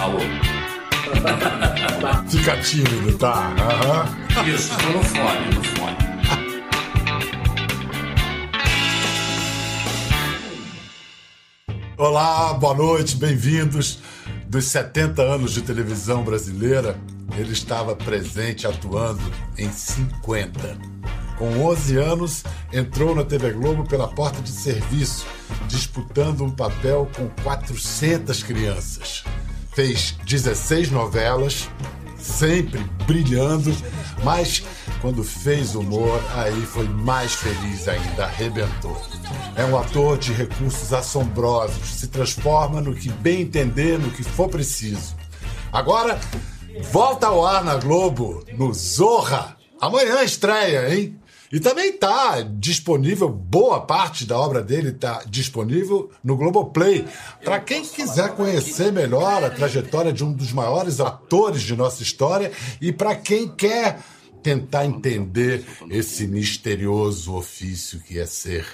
Alô? Fica tímido, tá? Aham. Isso, tô no fone, no fone. Olá, boa noite, bem-vindos. Dos 70 anos de televisão brasileira, ele estava presente atuando em 50. Com 11 anos, entrou na TV Globo pela porta de serviço, disputando um papel com 400 crianças. Fez 16 novelas, sempre brilhando, mas quando fez humor, aí foi mais feliz ainda, arrebentou. É um ator de recursos assombrosos, se transforma no que bem entender, no que for preciso. Agora, volta ao ar na Globo, no Zorra. Amanhã estreia, hein? E também tá disponível, boa parte da obra dele tá disponível no Globoplay. Para quem quiser conhecer melhor a trajetória de um dos maiores atores de nossa história e para quem quer tentar entender esse misterioso ofício que é ser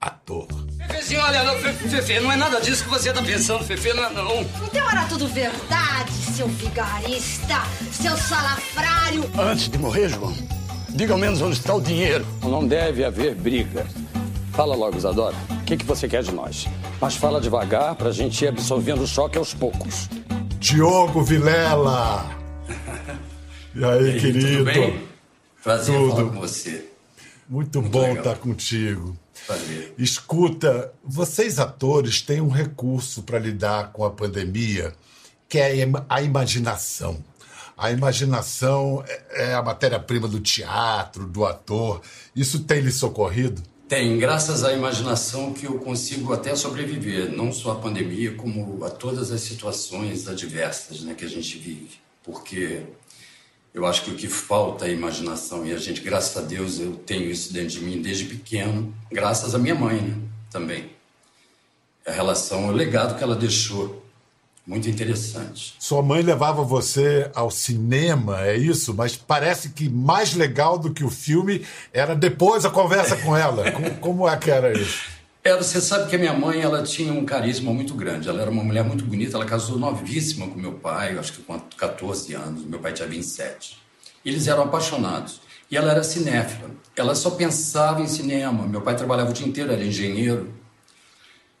ator. Fefe, olha, não, Fe- Fefe, não é nada disso que você tá pensando, Fefe, não, não. Então era tudo verdade, seu vigarista, seu salafrário. Antes de morrer, João, diga ao menos onde está o dinheiro. Não deve haver briga. Fala logo, Isadora. O que, que você quer de nós? Mas fala devagar pra gente ir absorvendo o choque aos poucos. Diogo Vilela! E aí, E aí, querido? Tudo bem? Prazer Tudo. falar com você. Muito, Muito bom legal. estar contigo. Prazer. Escuta, vocês atores têm um recurso para lidar com a pandemia, que é a a imaginação. A imaginação é é a matéria-prima do teatro, do ator. Isso tem lhe socorrido? Tem, graças à imaginação que eu consigo até sobreviver, não só à pandemia, como a todas as situações adversas né, que a gente vive. Porque eu acho que o que falta é imaginação e a gente, graças a Deus, eu tenho isso dentro de mim desde pequeno, graças à minha mãe né, também. A relação, o legado que ela deixou, muito interessante. Sua mãe levava você ao cinema, é isso? Mas parece que mais legal do que o filme era depois a conversa com ela. como, como é que era isso? É, você sabe que a minha mãe ela tinha um carisma muito grande. Ela era uma mulher muito bonita. Ela casou novíssima com meu pai, acho que com 14 anos. Meu pai tinha 27. Eles eram apaixonados. E ela era cinéfila. Ela só pensava em cinema. Meu pai trabalhava o dia inteiro, era engenheiro.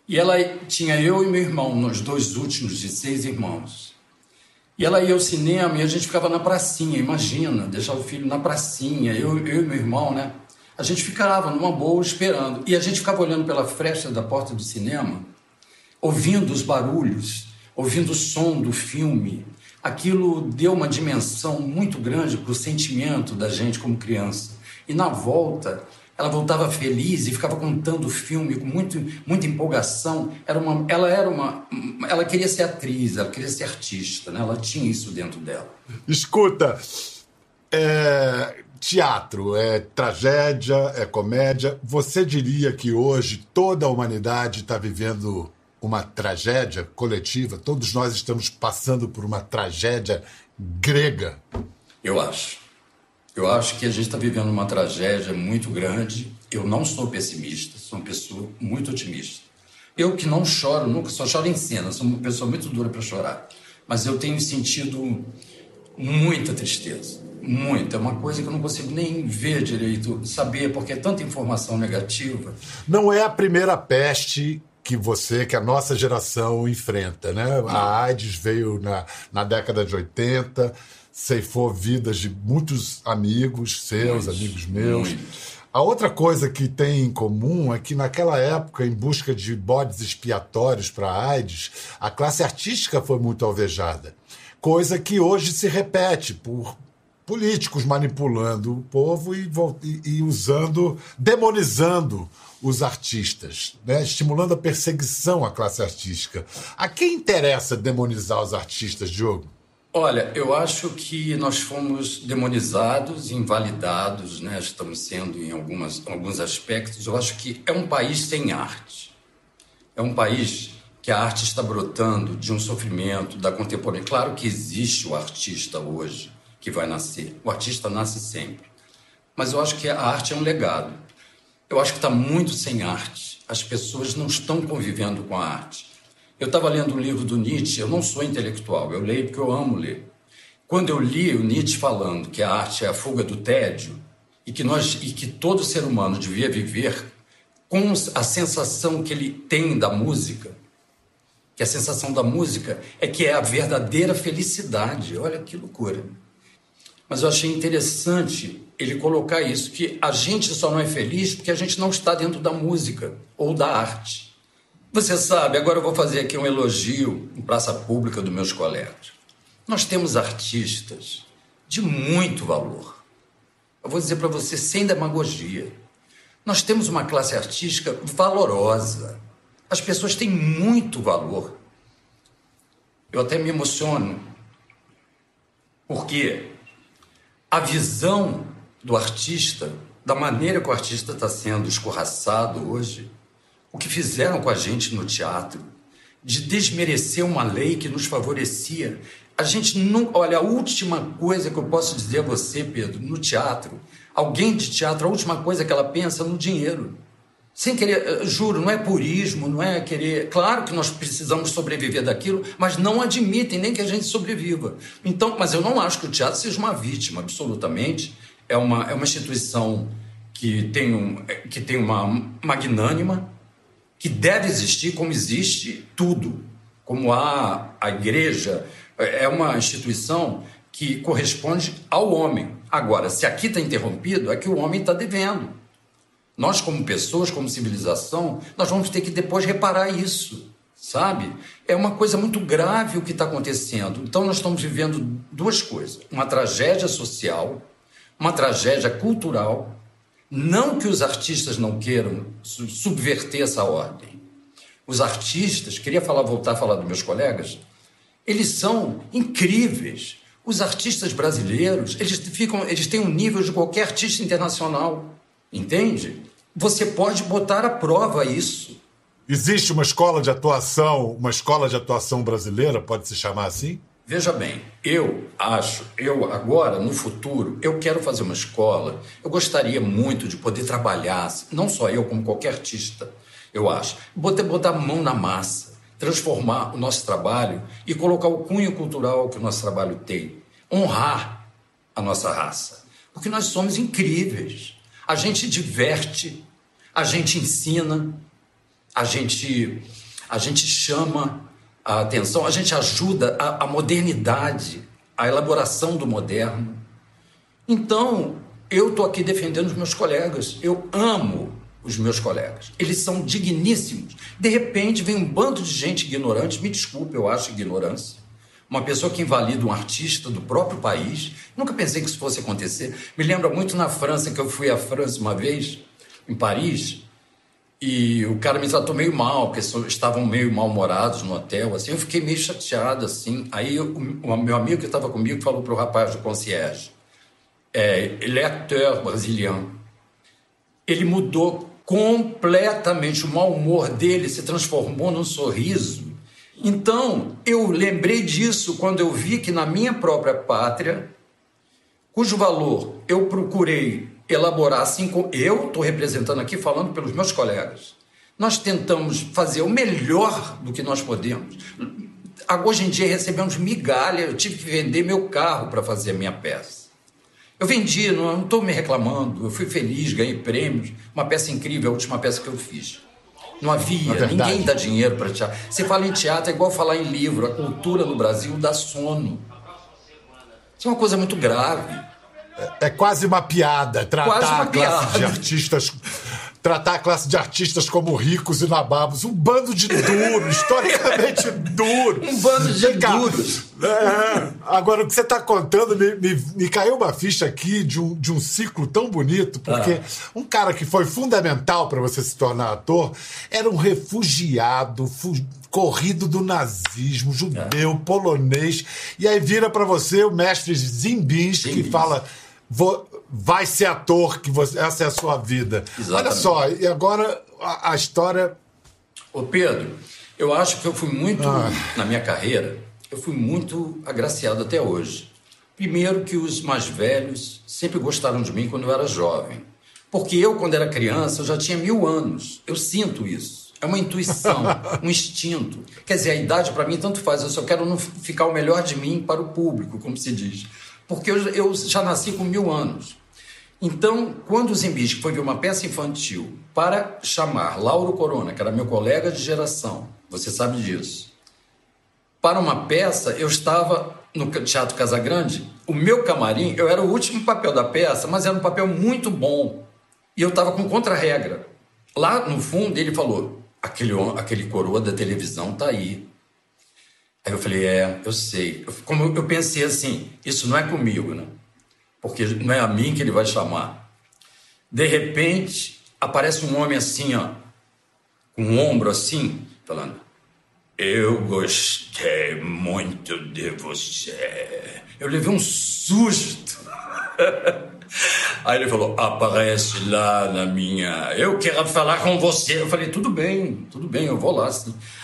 E ela tinha eu e meu irmão, nós dois últimos de seis irmãos. E ela ia ao cinema e a gente ficava na pracinha, imagina, deixar o filho na pracinha, eu, eu e meu irmão, né? A gente ficava numa boa esperando. E a gente ficava olhando pela fresta da porta do cinema, ouvindo os barulhos, ouvindo o som do filme. Aquilo deu uma dimensão muito grande para o sentimento da gente como criança. E na volta, ela voltava feliz e ficava contando o filme com muito, muita empolgação. Era uma, ela era uma, ela queria ser atriz, ela queria ser artista, né? Ela tinha isso dentro dela. Escuta, é, teatro é tragédia, é comédia. Você diria que hoje toda a humanidade está vivendo uma tragédia coletiva? Todos nós estamos passando por uma tragédia grega? Eu acho. Eu acho que a gente está vivendo uma tragédia muito grande. Eu não sou pessimista, sou uma pessoa muito otimista. Eu que não choro, nunca só choro em cena, sou uma pessoa muito dura para chorar. Mas eu tenho sentido muita tristeza, muita. É uma coisa que eu não consigo nem ver direito, saber, porque é tanta informação negativa. Não é a primeira peste que você, que a nossa geração enfrenta, né? A AIDS veio na, na década de 80, ceifou vidas de muitos amigos seus, amigos meus. A outra coisa que tem em comum é que naquela época, em busca de bodes expiatórios para AIDS, a classe artística foi muito alvejada. Coisa que hoje se repete por políticos manipulando o povo e, e- e usando, demonizando os artistas, né? estimulando a perseguição à classe artística. A quem interessa demonizar os artistas, Diogo? Olha, eu acho que nós fomos demonizados, invalidados, né? Estamos sendo em algumas, alguns aspectos. Eu acho que é um país sem arte. É um país que a arte está brotando de um sofrimento da contemporânea. Claro que existe o artista hoje que vai nascer. O artista nasce sempre. Mas eu acho que a arte é um legado. Eu acho que está muito sem arte. As pessoas não estão convivendo com a arte. Eu estava lendo um livro do Nietzsche, eu não sou intelectual, eu leio porque eu amo ler. Quando eu li o Nietzsche falando que a arte é a fuga do tédio e que nós e que todo ser humano devia viver com a sensação que ele tem da música, que a sensação da música é que é a verdadeira felicidade. Olha que loucura. Mas eu achei interessante ele colocar isso, que a gente só não é feliz porque a gente não está dentro da música ou da arte. Você sabe, agora eu vou fazer aqui um elogio em praça pública dos meus colegas. Nós temos artistas de muito valor. Eu vou dizer para você sem demagogia. Nós temos uma classe artística valorosa. As pessoas têm muito valor. Eu até me emociono, porque a visão do artista, da maneira que o artista está sendo escorraçado hoje, o que fizeram com a gente no teatro, de desmerecer uma lei que nos favorecia. A gente não. Olha, a última coisa que eu posso dizer a você, Pedro, no teatro, alguém de teatro, a última coisa que ela pensa é no dinheiro. Sem querer, eh, juro, não é purismo, não é querer. Claro que nós precisamos sobreviver daquilo, mas não admitem nem que a gente sobreviva. Então, mas eu não acho que o teatro seja uma vítima, absolutamente. É uma, é uma instituição que tem, um, eh, que tem uma magnânima, que deve existir como existe tudo. Como há a igreja, é uma instituição que corresponde ao homem. Agora, se aqui está interrompido, é que o homem está devendo. Nós, como pessoas, como civilização, nós vamos ter que depois reparar isso, sabe? É uma coisa muito grave o que está acontecendo. Então, nós estamos vivendo duas coisas: uma tragédia social, uma tragédia cultural. Não que os artistas não queiram subverter essa ordem. Os artistas, queria falar, voltar a falar dos meus colegas, eles são incríveis. Os artistas brasileiros, eles ficam, eles têm um nível de qualquer artista internacional. Entende? Você pode botar à prova isso. Existe uma escola de atuação, uma escola de atuação brasileira, pode se chamar assim? Veja bem, eu acho, eu agora, no futuro, eu quero fazer uma escola. Eu gostaria muito de poder trabalhar, não só eu, como qualquer artista, eu acho. Botar, botar a mão na massa, transformar o nosso trabalho e colocar o cunho cultural que o nosso trabalho tem. Honrar a nossa raça. Porque nós somos incríveis. A gente diverte, a gente ensina, a gente, a gente chama a atenção, a gente ajuda a, a modernidade, a elaboração do moderno. Então, eu estou aqui defendendo os meus colegas. Eu amo os meus colegas. Eles são digníssimos. De repente, vem um bando de gente ignorante. Me desculpe, eu acho ignorância uma pessoa que invalida um artista do próprio país. Nunca pensei que isso fosse acontecer. Me lembra muito na França, que eu fui à França uma vez, em Paris, e o cara me tratou meio mal, porque estavam meio mal-humorados no hotel, assim. Eu fiquei meio chateado, assim. Aí o, o meu amigo que estava comigo falou para o rapaz do concierge, é, ele é ator brasileiro. Ele mudou completamente, o mau humor dele se transformou num sorriso então, eu lembrei disso quando eu vi que na minha própria pátria, cujo valor eu procurei elaborar assim como eu estou representando aqui, falando pelos meus colegas, nós tentamos fazer o melhor do que nós podemos. Hoje em dia recebemos migalha, eu tive que vender meu carro para fazer a minha peça. Eu vendi, não estou me reclamando, eu fui feliz, ganhei prêmios, uma peça incrível, a última peça que eu fiz. Não havia, ninguém dá dinheiro para teatro. Você fala em teatro é igual falar em livro. A cultura no Brasil dá sono. Isso é uma coisa muito grave. É, é quase uma piada tratar uma a classe de artistas tratar a classe de artistas como ricos e nababos. Um bando de duros, historicamente duro. Um bando de duros. É, agora, o que você está contando me, me, me, caiu uma ficha aqui de um, de um ciclo tão bonito, porque ah. um cara que foi fundamental para você se tornar ator era um refugiado, fu corrido do nazismo, judeu, é. polonês, e aí vira para você o mestre Zimbinski, que fala. Vou, vai ser ator, que você, essa é a sua vida. Exatamente. Olha só, e agora a, a, história. Ô Pedro, eu acho que eu fui muito, ah. na minha carreira, eu fui muito agraciado até hoje. Primeiro que os mais velhos sempre gostaram de mim quando eu era jovem. Porque eu, quando era criança, eu já tinha mil anos. Eu sinto isso. É uma intuição, um instinto. Quer dizer, a idade para mim tanto faz, eu só quero não ficar o melhor de mim para o público, como se diz. Porque eu, eu já nasci com mil anos. Então, quando o Zimbisque foi ver uma peça infantil para chamar Lauro Corona, que era meu colega de geração, você sabe disso, para uma peça, eu estava no Teatro Casagrande, o meu camarim, eu era o último papel da peça, mas era um papel muito bom. E eu estava com contra-regra. Lá no fundo, ele falou: aquele, aquele coroa da televisão tá aí. Aí eu falei: é, eu sei. Como eu pensei assim, isso não é comigo, né? porque não é a mim que ele vai chamar. De repente, aparece um homem assim, ó, com um ombro assim, falando: Eu gostei muito de você. Eu levei um susto. Aí ele falou: aparece lá na minha. Eu quero falar com você. Eu falei: tudo bem, tudo bem, eu vou lá.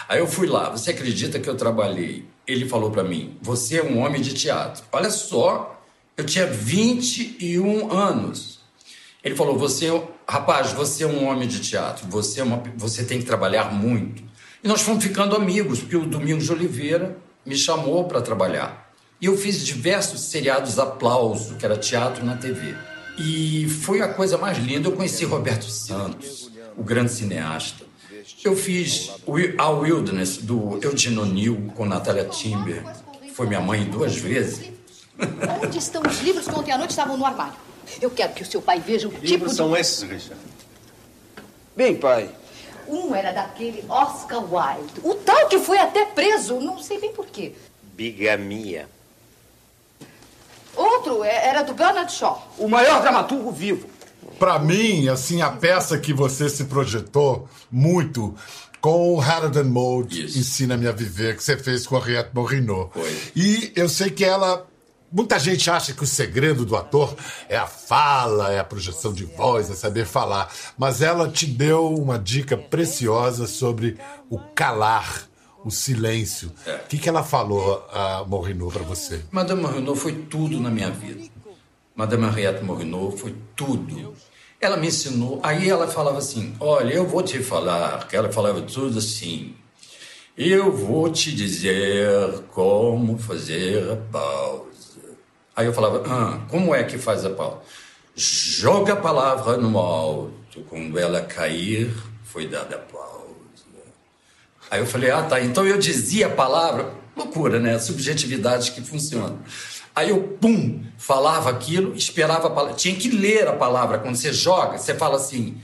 Aí eu fui lá. Você acredita que eu trabalhei? Ele falou para mim: você é um homem de teatro. Olha só eu tinha 21 anos. Ele falou: "Você, rapaz, você é um homem de teatro. Você é uma, você tem que trabalhar muito." E nós fomos ficando amigos, porque o Domingos de Oliveira me chamou para trabalhar. E eu fiz diversos seriados aplauso, que era teatro na TV. E foi a coisa mais linda. Eu conheci Roberto Santos, o grande cineasta. Eu fiz A Wilderness, do Eugene O'Neill, com Natália Timber, foi minha mãe duas vezes. Onde estão os livros que ontem à noite estavam no armário? Eu quero que o seu pai veja o que tipo livros de... são esses, Richard? Bem, pai. Um era daquele Oscar Wilde. O tal que foi até preso, não sei bem porquê. Bigamia. Outro é, era do Bernard Shaw. O maior dramaturgo vivo. Para mim, assim, a peça que você se projetou muito com o Harold Mode Ensina-me a Viver, que você fez com a Henriette Morino. E eu sei que ela Muita gente acha que o segredo do ator é a fala, é a projeção de voz, é saber falar. Mas ela te deu uma dica preciosa sobre o calar, o silêncio. O que, que ela falou, a Morrinot, para você? Madame Morrinot foi tudo na minha vida. Madame Henriette Morrinot foi tudo. Ela me ensinou. Aí ela falava assim: Olha, eu vou te falar. Que ela falava tudo assim. Eu vou te dizer como fazer a pausa. Aí eu falava, ah, como é que faz a pausa? Joga a palavra no alto, quando ela cair, foi dada a pausa. Aí eu falei, ah tá, então eu dizia a palavra, loucura, né? Subjetividade que funciona. Aí eu, pum, falava aquilo, esperava a palavra. Tinha que ler a palavra. Quando você joga, você fala assim,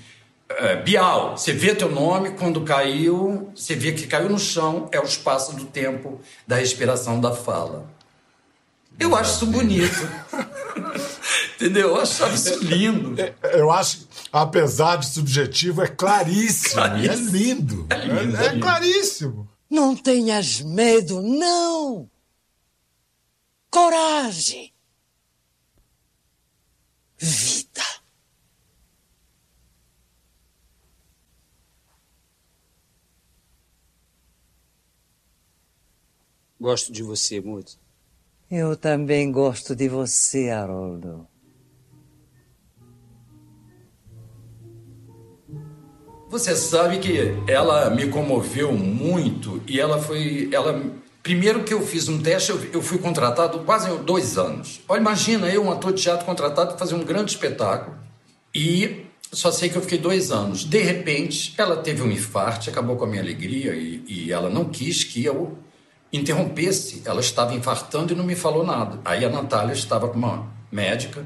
é, Bial, você vê teu nome, quando caiu, você vê que caiu no chão, é o espaço do tempo da respiração da fala. Eu acho isso bonito. Entendeu? Eu achava isso lindo. É, eu acho, apesar de subjetivo, é claríssimo. claríssimo. É lindo. É, lindo, é, é, é claríssimo. Não tenhas medo, não. Coragem. Vida. Gosto de você muito. Eu também gosto de você, Haroldo. Você sabe que ela me comoveu muito e ela foi. Ela, primeiro que eu fiz um teste, eu, eu fui contratado quase dois anos. Olha, imagina eu, um ator de teatro contratado, para fazer um grande espetáculo. E só sei que eu fiquei dois anos. De repente, ela teve um infarte, acabou com a minha alegria e, e ela não quis que eu interrompesse. Ela estava infartando e não me falou nada. Aí a Natália estava com uma médica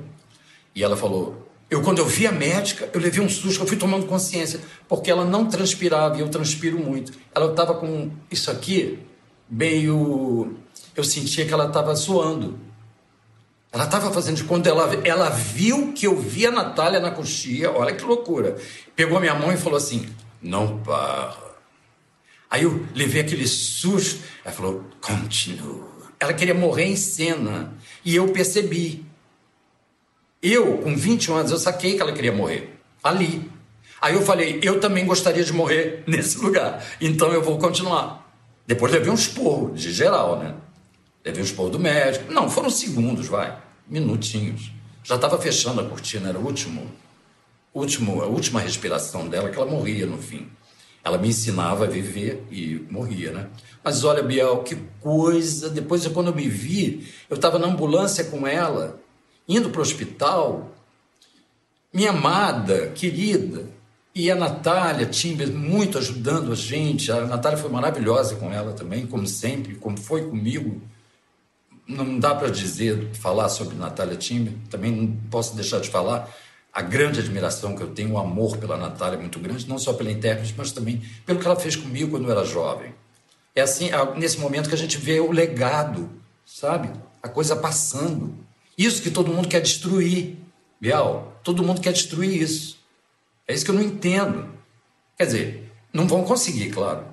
e ela falou: Eu, quando eu vi a médica, eu levei um susto, eu fui tomando consciência, porque ela não transpirava e eu transpiro muito. Ela estava com isso aqui, meio. Eu sentia que ela estava suando. Ela estava fazendo de quando ela, ela viu que eu vi a Natália na coxia, olha que loucura. Pegou minha mão e falou assim: Não para Aí eu levei aquele susto. Ela falou: continua. Ela queria morrer em cena. E eu percebi. Eu, com 21 anos, eu saquei que ela queria morrer. Ali. Aí eu falei: eu também gostaria de morrer nesse lugar. Então eu vou continuar. Depois levei um esporro, de geral, né? Levei um esporro do médico. Não, foram segundos, vai. Minutinhos. Já estava fechando a cortina, era o último, último, a última respiração dela, que ela morria no fim. Ela me ensinava a viver e morria, né? Mas olha, Biel, que coisa. Depois, quando eu me vi, eu estava na ambulância com ela, indo para o hospital. Minha amada, querida, e a Natália Timber muito ajudando a gente. A Natália foi maravilhosa com ela também, como sempre, como foi comigo. Não dá para dizer, falar sobre Natália Timber, também não posso deixar de falar a grande admiração que eu tenho, o amor pela Natália é muito grande, não só pela intérprete, mas também pelo que ela fez comigo quando eu era jovem. É assim, é nesse momento que a gente vê o legado, sabe? A coisa passando. Isso que todo mundo quer destruir, Bial. Todo mundo quer destruir isso. É isso que eu não entendo. Quer dizer, não vão conseguir, claro.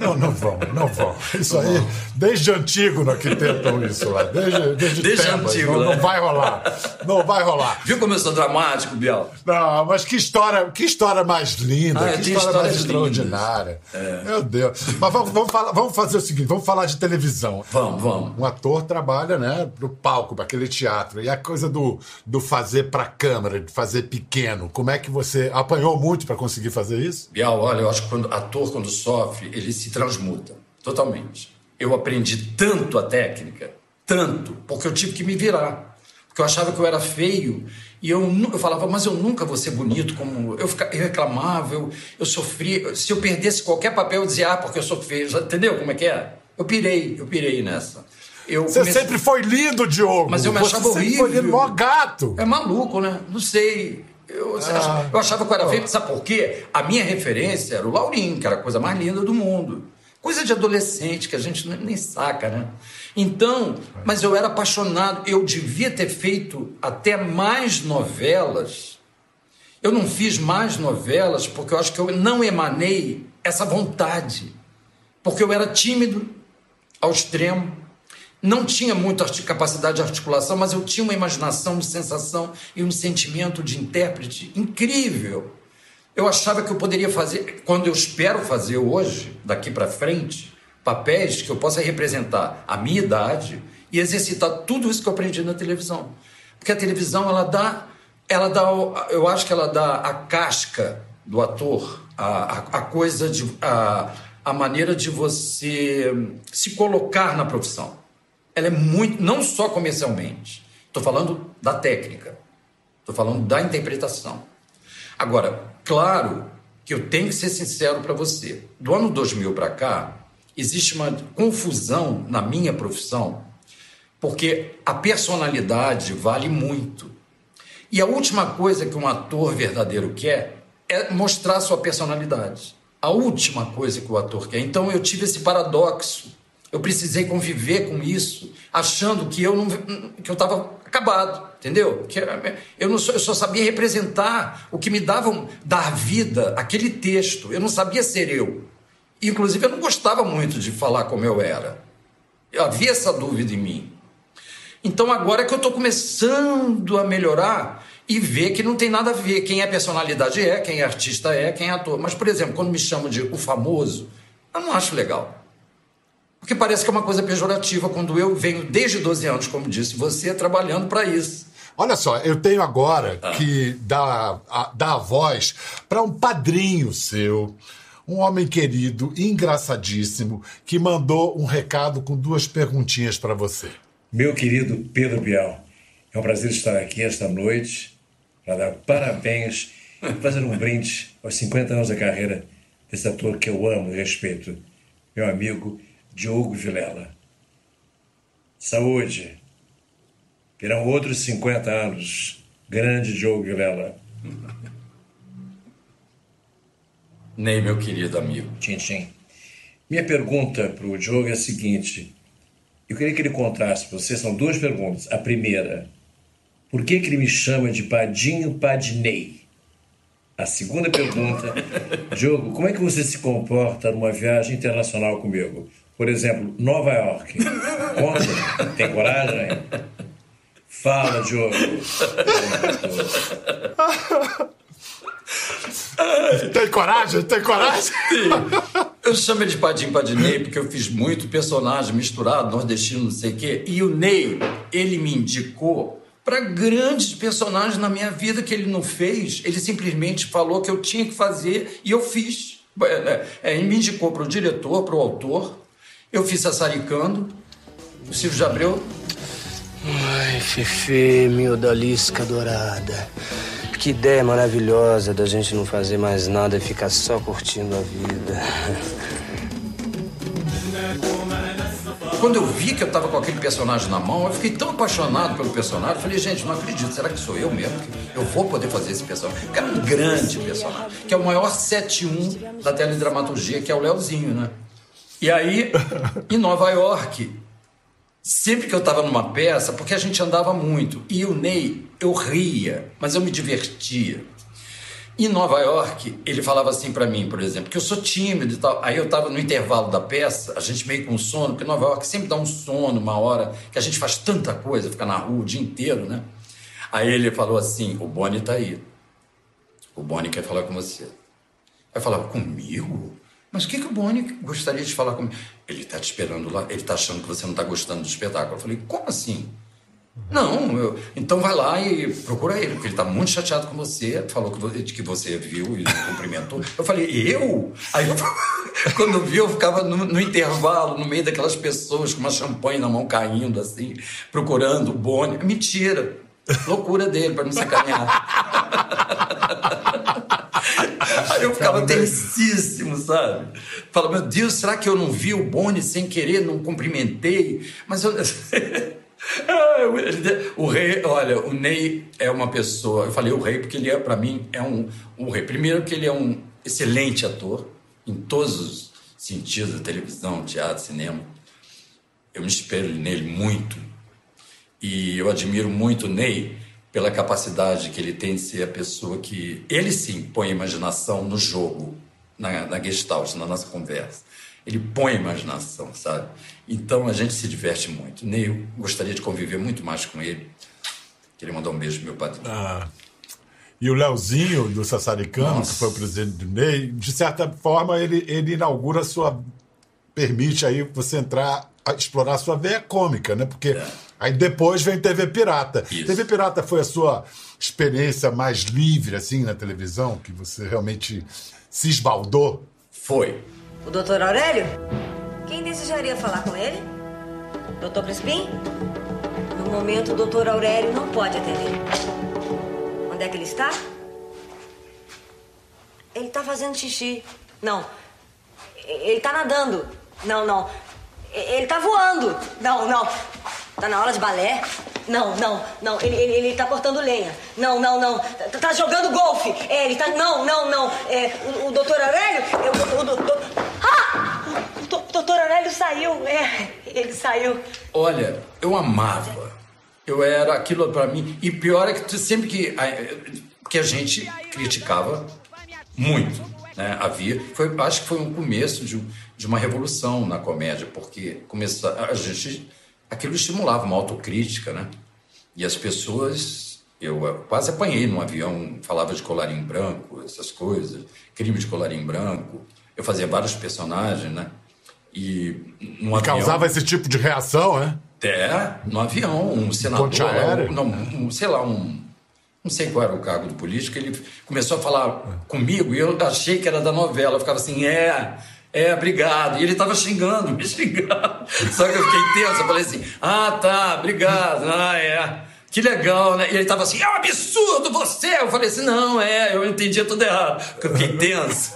Não, não vão, não vão. Isso aí, desde antigo não que tentam isso lá. Desde, desde, Desde Tebas, antigo, não, né? não vai rolar. Não vai rolar. Viu como eu sou dramático, Bial? Não, mas que história, que história mais linda, Ah, que tem história mais histórias extraordinária. Meu Deus. Mas vamos, vamos, falar- vamos fazer o seguinte, vamos falar de televisão. Vamos, vamos. Um ator trabalha, né, pro palco, para aquele teatro. E a coisa do, do fazer para câmera, de fazer pequeno. Como é que você apanhou muito para conseguir fazer isso? Bial, olha, eu acho que quando ator, quando sofre, ele se transmuta totalmente. Eu aprendi tanto a técnica, tanto, porque eu tive que me virar. Porque eu achava que eu era feio e eu, eu falava, mas eu nunca vou ser bonito como. Eu, fica- eu reclamava, eu, eu sofria. Se eu perdesse qualquer papel, eu dizia, ah, porque eu sou feio. Entendeu como é que é? Eu pirei, eu pirei nessa. Eu Você comecei- sempre foi lindo, Diogo. Mas eu me Você achava sempre horrível. Foi lindo, mó gato. É maluco, né? Não sei. Eu, Ah. eu achava que eu era feio. Sabe por quê? A minha referência era o Laurinho, que era a coisa mais linda do mundo. Coisa de adolescente que a gente nem nem saca, né? Então, mas eu era apaixonado. Eu devia ter feito até mais novelas. Eu não fiz mais novelas porque eu acho que eu não emanei essa vontade. Porque eu era tímido ao extremo. Não tinha muita capacidade de articulação, mas eu tinha uma imaginação, uma sensação e um sentimento de intérprete incrível. Eu achava que eu poderia fazer, quando eu espero fazer hoje, daqui para frente, papéis que eu possa representar a minha idade e exercitar tudo isso que eu aprendi na televisão. Porque a televisão, ela dá, ela dá, eu acho que ela dá a casca do ator, a, a, a coisa de, a, a maneira de você se colocar na profissão. Ela é muito, não só comercialmente, estou falando da técnica, estou falando da interpretação. Agora, claro que eu tenho que ser sincero para você. Do ano 2000 para cá, existe uma confusão na minha profissão, porque a personalidade vale muito. E a última coisa que um ator verdadeiro quer é mostrar sua personalidade. A última coisa que o ator quer. Então eu tive esse paradoxo. Eu precisei conviver com isso, achando que eu não que eu estava acabado, entendeu? Que eu não eu só sabia representar o que me dava dar vida aquele texto. Eu não sabia ser eu. Inclusive eu não gostava muito de falar como eu era. Havia essa dúvida em mim. Então agora é que eu estou começando a melhorar e ver que não tem nada a ver. Quem é personalidade é, quem é artista é, quem é ator. Mas, por exemplo, quando me chamam de o famoso, eu não acho legal. Porque parece que é uma coisa pejorativa quando eu venho desde 12 anos, como disse você, trabalhando para isso. Olha só, eu tenho agora que dar a, dar a voz para um padrinho seu, um homem querido, engraçadíssimo, que mandou um recado com duas perguntinhas para você. Meu querido Pedro Bial, é um prazer estar aqui esta noite para dar parabéns e fazer um brinde aos 50 anos da carreira desse ator que eu amo e respeito, meu amigo Diogo Vilela. Saúde! Virão outros 50 anos. Grande Diogo Vilela. Ney, meu querido amigo. Tchim, tchim. Minha pergunta para o Diogo é a seguinte. Eu queria que ele contasse para você, são duas perguntas. A primeira, por que, que ele me chama de Padinho Padinei? A segunda pergunta, Diogo, como é que você se comporta numa viagem internacional comigo? Por exemplo, Nova York. Conta? Tem coragem? Fala, Diogo. Tem coragem? Tem coragem? Eu chamo ele de Padim Padinei porque eu fiz muito personagem misturado, nordestino, não sei o quê. E o Ney, ele me indicou para grandes personagens na minha vida que ele não fez. Ele simplesmente falou que eu tinha que fazer e eu fiz. É, é, me indicou para o diretor, para o autor. Eu fiz Sassaricando. O Silvio de Abreu. Ai, Fefe, minha odalisca dourada. Que ideia maravilhosa da gente não fazer mais nada e ficar só curtindo a vida. Quando eu vi que eu estava com aquele personagem na mão, eu fiquei tão apaixonado pelo personagem. Falei, gente, não acredito, será que sou eu mesmo? Que eu vou poder fazer esse personagem? Porque era um grande personagem, que é o maior 7-1 da teledramaturgia, que é o Leozinho, né? E aí, em Nova York, sempre que eu estava numa peça, porque a gente andava muito, e o Ney, eu ria, mas eu me divertia. Em Nova York, ele falava assim para mim, por exemplo, que eu sou tímido e tal. Aí eu estava no intervalo da peça, a gente meio com sono, porque Nova York sempre dá um sono, uma hora, que a gente faz tanta coisa, fica na rua o dia inteiro, né? Aí ele falou assim: o Boni tá aí. O Boni quer falar com você. Aí eu falava: comigo? Mas o que, que o Boni gostaria de falar comigo? Ele tá te esperando lá, ele tá achando que você não tá gostando do espetáculo. Eu falei: como assim? Não, eu, então vai lá e procura ele, porque ele está muito chateado com você, falou que, de que você viu e cumprimentou. Eu falei, eu? Aí eu, quando eu vi, eu ficava no, no, intervalo, no meio daquelas pessoas com uma champanhe na mão caindo, assim, procurando o Boni. Mentira! Loucura dele para me sacanear. Aí eu ficava tensíssimo, sabe? Fala, meu Deus, será que eu não vi o Boni sem querer, não cumprimentei? Mas eu. O rei, olha, o Ney é uma pessoa. Eu falei o rei porque ele é, para mim, é um, um rei. Primeiro, que ele é um excelente ator, em todos os sentidos televisão, teatro, cinema. Eu me espelho nele muito. E eu admiro muito o Ney pela capacidade que ele tem de ser a pessoa que. Ele sim põe a imaginação no jogo, na, na gestalt, na nossa conversa ele põe a imaginação, sabe? Então a gente se diverte muito. Ney, gostaria de conviver muito mais com ele. Queria mandar um beijo pro meu padrinho. Ah. E o Leozinho, do Sassaricano, Nossa. que foi o presidente do Ney, de certa forma, ele, ele inaugura a sua. permite aí você entrar, a explorar a sua veia cômica, né? Porque é. Aí depois vem TV Pirata. Isso. TV Pirata foi a sua experiência mais livre, assim, na televisão, que você realmente se esbaldou? Foi. O doutor Aurélio? Quem desejaria falar com ele? Doutor Crispim? No momento, o doutor Aurélio não pode atender. Onde é que ele está? Ele está fazendo xixi. Não. Ele está nadando. Não, não. Ele está voando. Não, não. Tá na aula de balé? Não, não, não. Ele, ele, ele tá cortando lenha. Não, não, não. Tá, tá jogando golfe. É, ele tá. Não, não, não. É, o, o doutor Aurélio. Eu, o, o, o, o doutor Aurélio saiu, é, ele saiu. Olha, eu amava. Eu era aquilo para mim. E pior é que sempre que, que a gente criticava muito, né? Havia. Foi, acho que foi um começo de, de uma revolução na comédia, porque começou, a gente. Aquilo estimulava uma autocrítica, né? E as pessoas. Eu quase apanhei num avião, falava de colarinho branco, essas coisas, crime de colarinho branco. Eu fazia vários personagens, né? E no avião, causava esse tipo de reação, né? É, no avião, um senador, um, não, um, sei lá, um não sei qual era o cargo do político, ele começou a falar comigo e eu achei que era da novela. Eu ficava assim, é, é, obrigado. E ele estava xingando, me xingando. Só que eu fiquei tenso, eu falei assim, ah, tá, obrigado, ah, é. Que legal, né? E ele tava assim, é um absurdo você! Eu falei assim, não, é, eu entendia tudo errado. Eu fiquei tenso.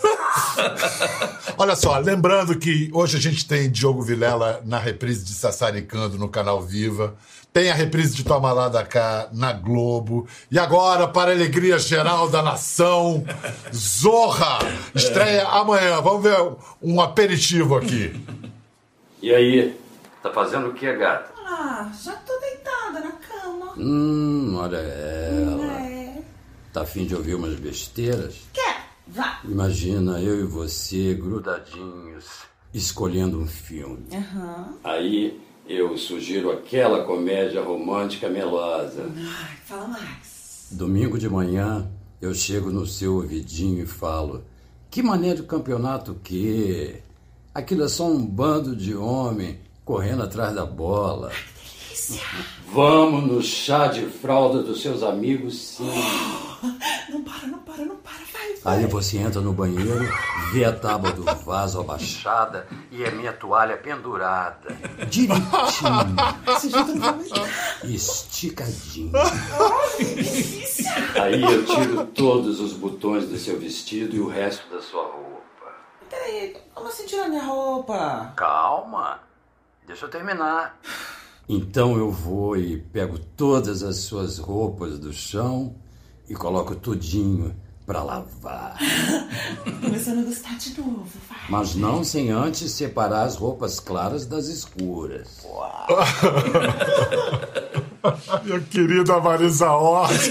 Olha só, lembrando que hoje a gente tem Diogo Vilela na reprise de Sassaricando no canal Viva. Tem a reprise de Toma Lá da Cá na Globo. E agora, para a alegria geral da nação, Zorra! Estreia amanhã. Vamos ver um aperitivo aqui. E aí, tá fazendo o que, gata? Ah, já tô deitada na cama. Hum, olha ela. É. Tá afim de ouvir umas besteiras? Quer? Vá. Imagina eu e você grudadinhos, escolhendo um filme. Uhum. Aí eu sugiro aquela comédia romântica melosa. Ai, fala mais. Domingo de manhã eu chego no seu ouvidinho e falo: Que mané de campeonato que? Aquilo é só um bando de homem correndo atrás da bola. Delícia! Vamos no chá de fralda dos seus amigos, sim. Não para, não para, não para. Vai. Aí você entra no banheiro, vê a tábua do vaso abaixada e a minha toalha pendurada. Direitinho. Esticadinho. Aí eu tiro todos os botões do seu vestido e o resto da sua roupa. Peraí, como assim tirar minha roupa? Calma, deixa eu terminar. Então eu vou e pego todas as suas roupas do chão e coloco tudinho pra lavar. Começando a gostar de novo, vai. Mas não sem antes separar as roupas claras das escuras. Minha querida Marisa Hort.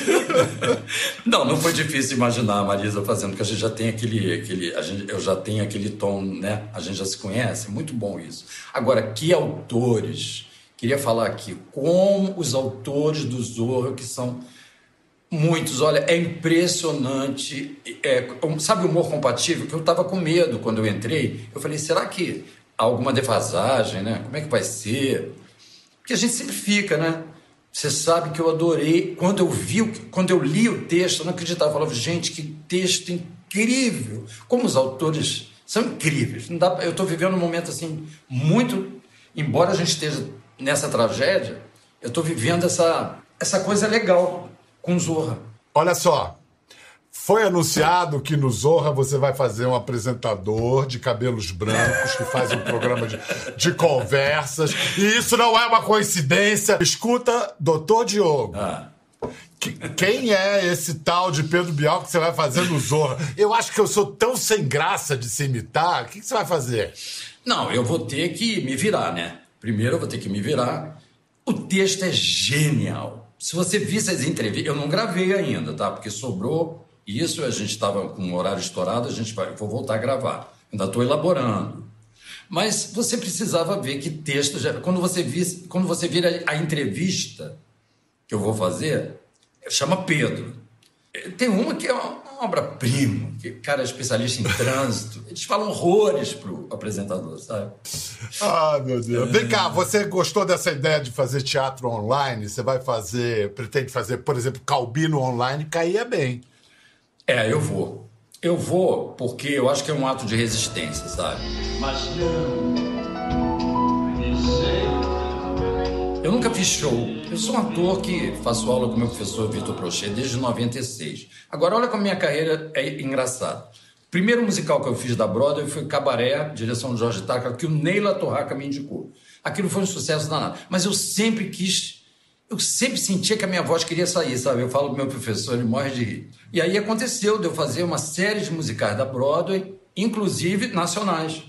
Não, não foi difícil imaginar a Marisa fazendo, porque a gente já tem aquele. aquele a gente, eu já tenho aquele tom, né? A gente já se conhece, muito bom isso. Agora, que autores? Queria falar aqui como os autores do Zorro, que são muitos, olha, é impressionante. É, sabe o humor compatível? Que eu estava com medo quando eu entrei. Eu falei, será que há alguma defasagem, né? Como é que vai ser? Porque a gente sempre fica, né? Você sabe que eu adorei. Quando eu vi, quando eu li o texto, eu não acreditava. Eu falava, gente, que texto incrível. Como os autores são incríveis. Não dá, eu estou vivendo um momento assim, muito. Embora a gente esteja nessa tragédia, eu estou vivendo essa, essa coisa legal com Zorra. Olha só. Foi anunciado que no Zorra você vai fazer um apresentador de cabelos brancos que faz um programa de, de conversas. E isso não é uma coincidência. Escuta, doutor Diogo. Que- Quem é esse tal de Pedro Bial que você vai fazer no Zorra? Eu acho que eu sou tão sem graça de se imitar. O que que você vai fazer? Não, eu vou ter que me virar, né? Primeiro eu vou ter que me virar. O texto é genial. Se você visse as entrevistas, eu não gravei ainda, tá? Porque sobrou isso, a gente estava com um horário estourado, a gente vai, vou voltar a gravar. Ainda estou elaborando. Mas você precisava ver que texto já. Quando você visse, quando você vira a entrevista que eu vou fazer, chama Pedro. Tem uma que é uma, uma obra-prima, que o cara é especialista em trânsito. Eles falam horrores pro apresentador, sabe? Ah, meu Deus. Vem cá, você gostou dessa ideia de fazer teatro online? Você vai fazer, pretende fazer, por exemplo, Calbino online? Caía bem. É, eu vou. Eu vou porque eu acho que é um ato de resistência, sabe? Mas não. Eu nunca fiz show. Eu sou um ator que faço aula com meu professor Vitor Prochet desde 96. Agora, olha como minha carreira é engraçada. O primeiro musical que eu fiz da Broadway foi Cabaré, direção de Jorge Taca, que o Neila Torraca me indicou. Aquilo foi um sucesso danado. Mas eu sempre quis eu sempre sentia que a minha voz queria sair, sabe? Eu falo pro meu professor, ele morre de rir. E aí aconteceu de eu fazer uma série de musicais da Broadway, inclusive nacionais.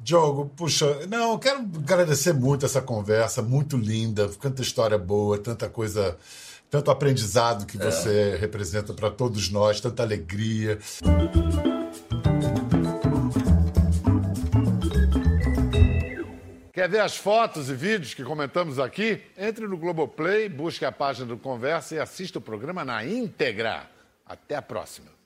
Diogo, puxa, não, eu quero agradecer muito essa conversa, muito linda, tanta história boa, tanta coisa, tanto aprendizado que você representa para todos nós, tanta alegria. Quer ver as fotos e vídeos que comentamos aqui? Entre no Globoplay, busque a página do Conversa e assista o programa na íntegra. Até a próxima.